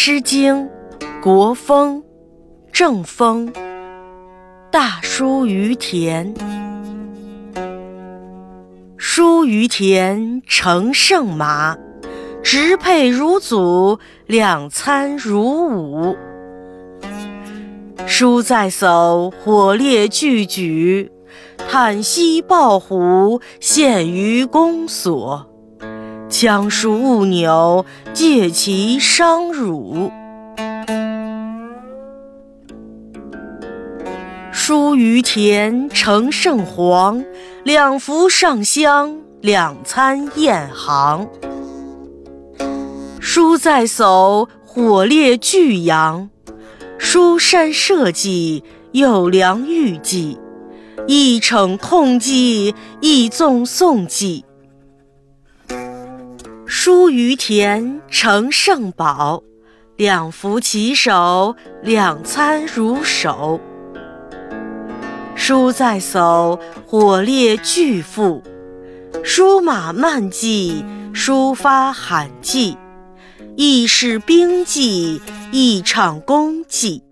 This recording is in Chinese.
诗经·国风·正风。大叔于田，叔于田乘胜马，直辔如祖，两餐如舞。叔在叟，火烈俱举，叹息抱虎，献于公所。将叔勿扭，借其伤辱。叔于田乘胜黄，两服上香，两餐宴行。叔在叟，火烈俱扬。书山社稷，有良御计，一骋痛计，一纵送计。叔于田乘胜宝，两服其手，两餐如首。书在叟，火烈俱赴。叔马慢骑，书发罕骑。亦是兵计，亦唱功绩。